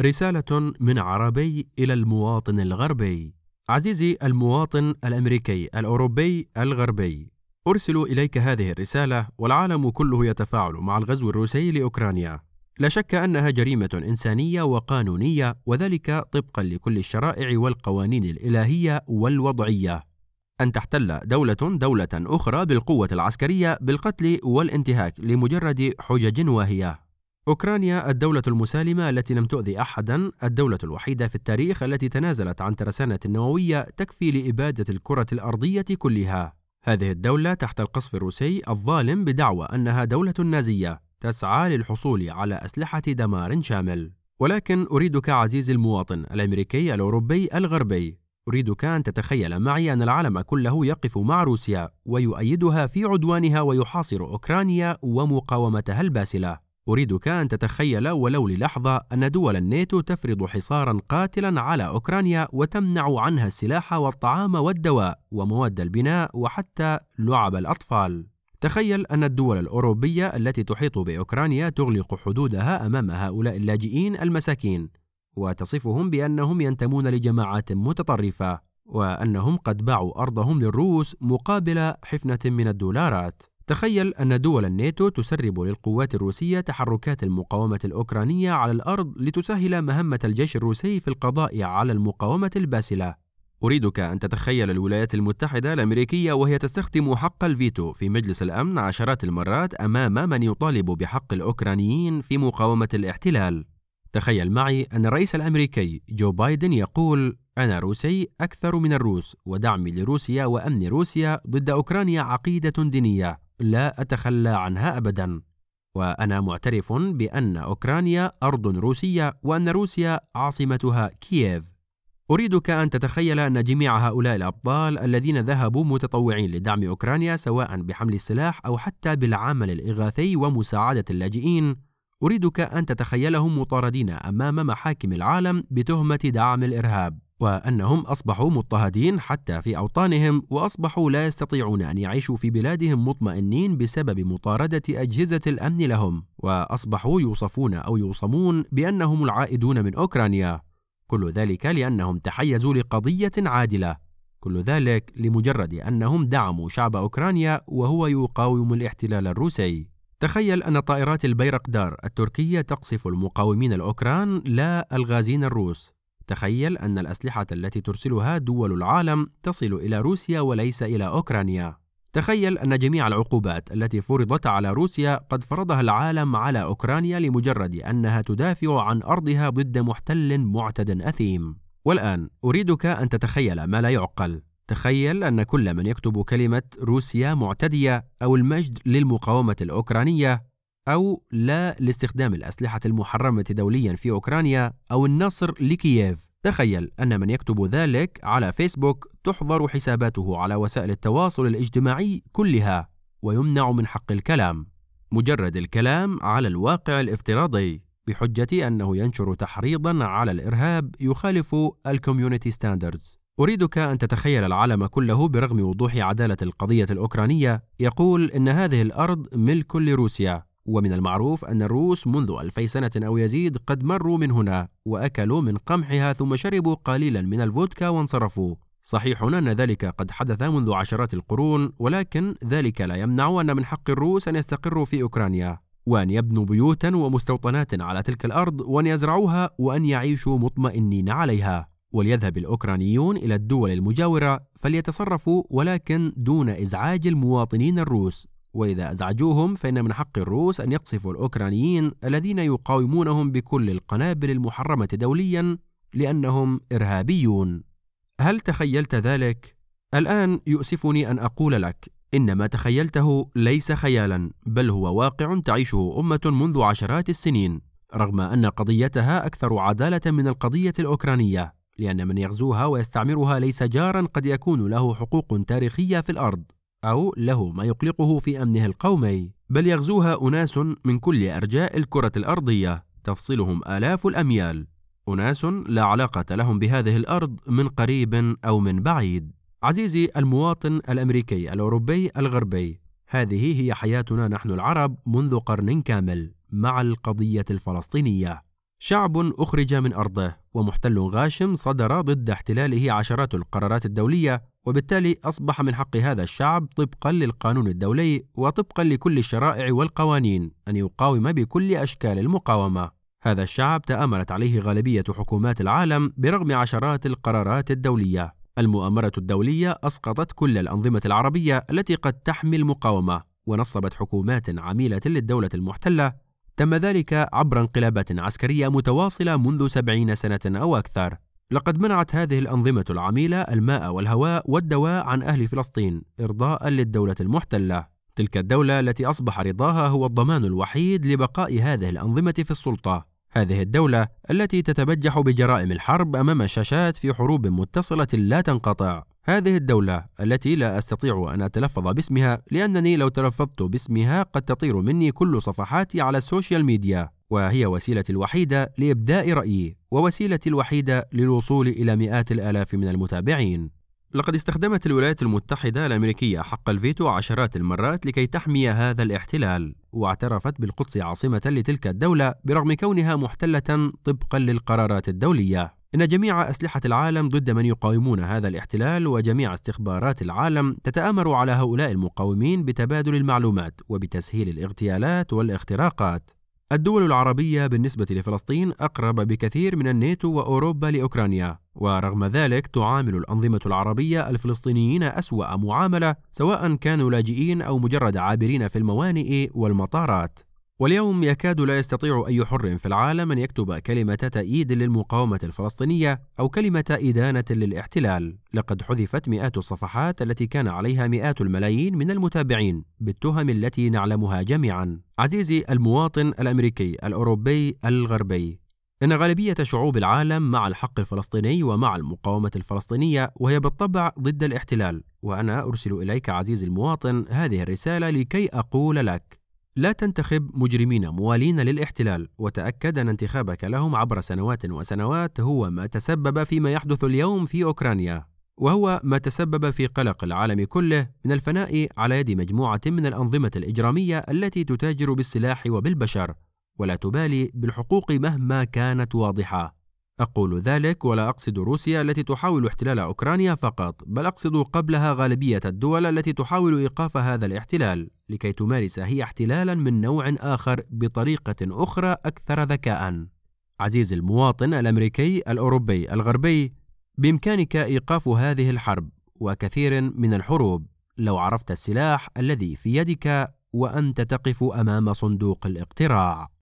رسالة من عربي إلى المواطن الغربي. عزيزي المواطن الأمريكي الأوروبي الغربي أرسل إليك هذه الرسالة والعالم كله يتفاعل مع الغزو الروسي لأوكرانيا. لا شك أنها جريمة إنسانية وقانونية وذلك طبقا لكل الشرائع والقوانين الإلهية والوضعية. أن تحتل دولة دولة أخرى بالقوة العسكرية بالقتل والانتهاك لمجرد حجج واهية. أوكرانيا الدولة المسالمة التي لم تؤذي أحدا الدولة الوحيدة في التاريخ التي تنازلت عن ترسانة نووية تكفي لإبادة الكرة الأرضية كلها. هذه الدولة تحت القصف الروسي الظالم بدعوى أنها دولة نازية تسعى للحصول على أسلحة دمار شامل. ولكن أريدك عزيزي المواطن الأمريكي الأوروبي الغربي أريدك أن تتخيل معي أن العالم كله يقف مع روسيا ويؤيدها في عدوانها ويحاصر أوكرانيا ومقاومتها الباسلة. أريدك أن تتخيل ولو للحظة أن دول الناتو تفرض حصارا قاتلا على أوكرانيا وتمنع عنها السلاح والطعام والدواء ومواد البناء وحتى لعب الأطفال. تخيل أن الدول الأوروبية التي تحيط بأوكرانيا تغلق حدودها أمام هؤلاء اللاجئين المساكين وتصفهم بأنهم ينتمون لجماعات متطرفة وأنهم قد باعوا أرضهم للروس مقابل حفنة من الدولارات. تخيل أن دول الناتو تسرب للقوات الروسية تحركات المقاومة الأوكرانية على الأرض لتسهل مهمة الجيش الروسي في القضاء على المقاومة الباسلة. أريدك أن تتخيل الولايات المتحدة الأمريكية وهي تستخدم حق الفيتو في مجلس الأمن عشرات المرات أمام من يطالب بحق الأوكرانيين في مقاومة الاحتلال. تخيل معي أن الرئيس الأمريكي جو بايدن يقول: أنا روسي أكثر من الروس، ودعمي لروسيا وأمن روسيا ضد أوكرانيا عقيدة دينية. لا أتخلى عنها أبدا. وأنا معترف بأن أوكرانيا أرض روسية وأن روسيا عاصمتها كييف. أريدك أن تتخيل أن جميع هؤلاء الأبطال الذين ذهبوا متطوعين لدعم أوكرانيا سواء بحمل السلاح أو حتى بالعمل الإغاثي ومساعدة اللاجئين أريدك أن تتخيلهم مطاردين أمام محاكم العالم بتهمة دعم الإرهاب. وأنهم أصبحوا مضطهدين حتى في أوطانهم وأصبحوا لا يستطيعون أن يعيشوا في بلادهم مطمئنين بسبب مطاردة أجهزة الأمن لهم. وأصبحوا يوصفون أو يوصمون بأنهم العائدون من أوكرانيا. كل ذلك لأنهم تحيزوا لقضية عادلة. كل ذلك لمجرد أنهم دعموا شعب أوكرانيا وهو يقاوم الاحتلال الروسي. تخيل أن طائرات البيرقدار التركية تقصف المقاومين الأوكران لا الغازين الروس. تخيل أن الأسلحة التي ترسلها دول العالم تصل إلى روسيا وليس إلى أوكرانيا. تخيل أن جميع العقوبات التي فرضت على روسيا قد فرضها العالم على أوكرانيا لمجرد أنها تدافع عن أرضها ضد محتل معتد أثيم. والآن أريدك أن تتخيل ما لا يعقل. تخيل أن كل من يكتب كلمة روسيا معتدية أو المجد للمقاومة الأوكرانية أو لا لاستخدام الأسلحة المحرمة دوليا في أوكرانيا أو النصر لكييف. تخيل أن من يكتب ذلك على فيسبوك تحظر حساباته على وسائل التواصل الاجتماعي كلها ويمنع من حق الكلام. مجرد الكلام على الواقع الافتراضي بحجة أنه ينشر تحريضا على الإرهاب يخالف ال community standards أريدك أن تتخيل العالم كله برغم وضوح عدالة القضية الأوكرانية. يقول إن هذه الأرض ملك لروسيا. ومن المعروف أن الروس منذ ألفي سنة أو يزيد قد مروا من هنا وأكلوا من قمحها ثم شربوا قليلا من الفودكا وانصرفوا. صحيح أن ذلك قد حدث منذ عشرات القرون ولكن ذلك لا يمنع أن من حق الروس أن يستقروا في أوكرانيا وأن يبنوا بيوتا ومستوطنات على تلك الأرض وأن يزرعوها وأن يعيشوا مطمئنين عليها. وليذهب الأوكرانيون إلى الدول المجاورة فليتصرفوا ولكن دون إزعاج المواطنين الروس. وإذا أزعجوهم فإن من حق الروس أن يقصفوا الأوكرانيين الذين يقاومونهم بكل القنابل المحرمة دوليا لأنهم إرهابيون. هل تخيلت ذلك؟ الآن يؤسفني أن أقول لك إن ما تخيلته ليس خيالا بل هو واقع تعيشه أمة منذ عشرات السنين رغم أن قضيتها أكثر عدالة من القضية الأوكرانية لأن من يغزوها ويستعمرها ليس جارا قد يكون له حقوق تاريخية في الأرض أو له ما يقلقه في أمنه القومي بل يغزوها أناس من كل أرجاء الكرة الأرضية تفصلهم آلاف الأميال. أناس لا علاقة لهم بهذه الأرض من قريب أو من بعيد. عزيزي المواطن الأمريكي الأوروبي الغربي هذه هي حياتنا نحن العرب منذ قرن كامل مع القضية الفلسطينية. شعب أخرج من أرضه ومحتل غاشم صدر ضد احتلاله عشرات القرارات الدولية وبالتالي أصبح من حق هذا الشعب طبقا للقانون الدولي وطبقا لكل الشرائع والقوانين أن يقاوم بكل أشكال المقاومة. هذا الشعب تآمرت عليه غالبية حكومات العالم برغم عشرات القرارات الدولية. المؤامرة الدولية أسقطت كل الأنظمة العربية التي قد تحمي المقاومة ونصبت حكومات عميلة للدولة المحتلة. تم ذلك عبر انقلابات عسكرية متواصلة منذ سبعين سنة أو أكثر. لقد منعت هذه الأنظمة العميلة الماء والهواء والدواء عن أهل فلسطين إرضاء للدولة المحتلة. تلك الدولة التي أصبح رضاها هو الضمان الوحيد لبقاء هذه الأنظمة في السلطة. هذه الدولة التي تتبجح بجرائم الحرب أمام الشاشات في حروب متصلة لا تنقطع. هذه الدولة التي لا أستطيع أن أتلفظ باسمها لأنني لو تلفظت باسمها قد تطير مني كل صفحاتي على ال social media وهي وسيلتي الوحيدة لإبداء رأيي ووسيلتي الوحيدة للوصول إلى مئات الآلاف من المتابعين. لقد استخدمت الولايات المتحدة الأمريكية حق الفيتو عشرات المرات لكي تحمي هذا الاحتلال واعترفت بالقدس عاصمة لتلك الدولة برغم كونها محتلة طبقا للقرارات الدولية. إن جميع أسلحة العالم ضد من يقاومون هذا الاحتلال وجميع استخبارات العالم تتآمر على هؤلاء المقاومين بتبادل المعلومات وبتسهيل الاغتيالات والاختراقات. الدول العربية بالنسبة لفلسطين أقرب بكثير من الناتو وأوروبا لأوكرانيا ورغم ذلك تعامل الأنظمة العربية الفلسطينيين أسوأ معاملة سواء كانوا لاجئين أو مجرد عابرين في الموانئ والمطارات. واليوم يكاد لا يستطيع أي حر في العالم أن يكتب كلمة تأييد للمقاومة الفلسطينية أو كلمة إدانة للاحتلال. لقد حذفت مئات الصفحات التي كان عليها مئات الملايين من المتابعين بالتهم التي نعلمها جميعا. عزيزي المواطن الأمريكي الأوروبي الغربي إن غالبية شعوب العالم مع الحق الفلسطيني ومع المقاومة الفلسطينية وهي بالطبع ضد الاحتلال. وأنا أرسل إليك عزيزي المواطن هذه الرسالة لكي أقول لك لا تنتخب مجرمين موالين للاحتلال وتأكد أن انتخابك لهم عبر سنوات وسنوات هو ما تسبب فيما يحدث اليوم في أوكرانيا وهو ما تسبب في قلق العالم كله من الفناء على يد مجموعة من الأنظمة الإجرامية التي تتاجر بالسلاح وبالبشر ولا تبالي بالحقوق مهما كانت واضحة. أقول ذلك ولا أقصد روسيا التي تحاول احتلال أوكرانيا فقط، بل أقصد قبلها غالبية الدول التي تحاول إيقاف هذا الاحتلال، لكي تمارس هي احتلالا من نوع آخر بطريقة أخرى أكثر ذكاء. عزيزي المواطن الأمريكي الأوروبي الغربي، بإمكانك إيقاف هذه الحرب وكثير من الحروب لو عرفت السلاح الذي في يدك وأنت تقف أمام صندوق الاقتراع.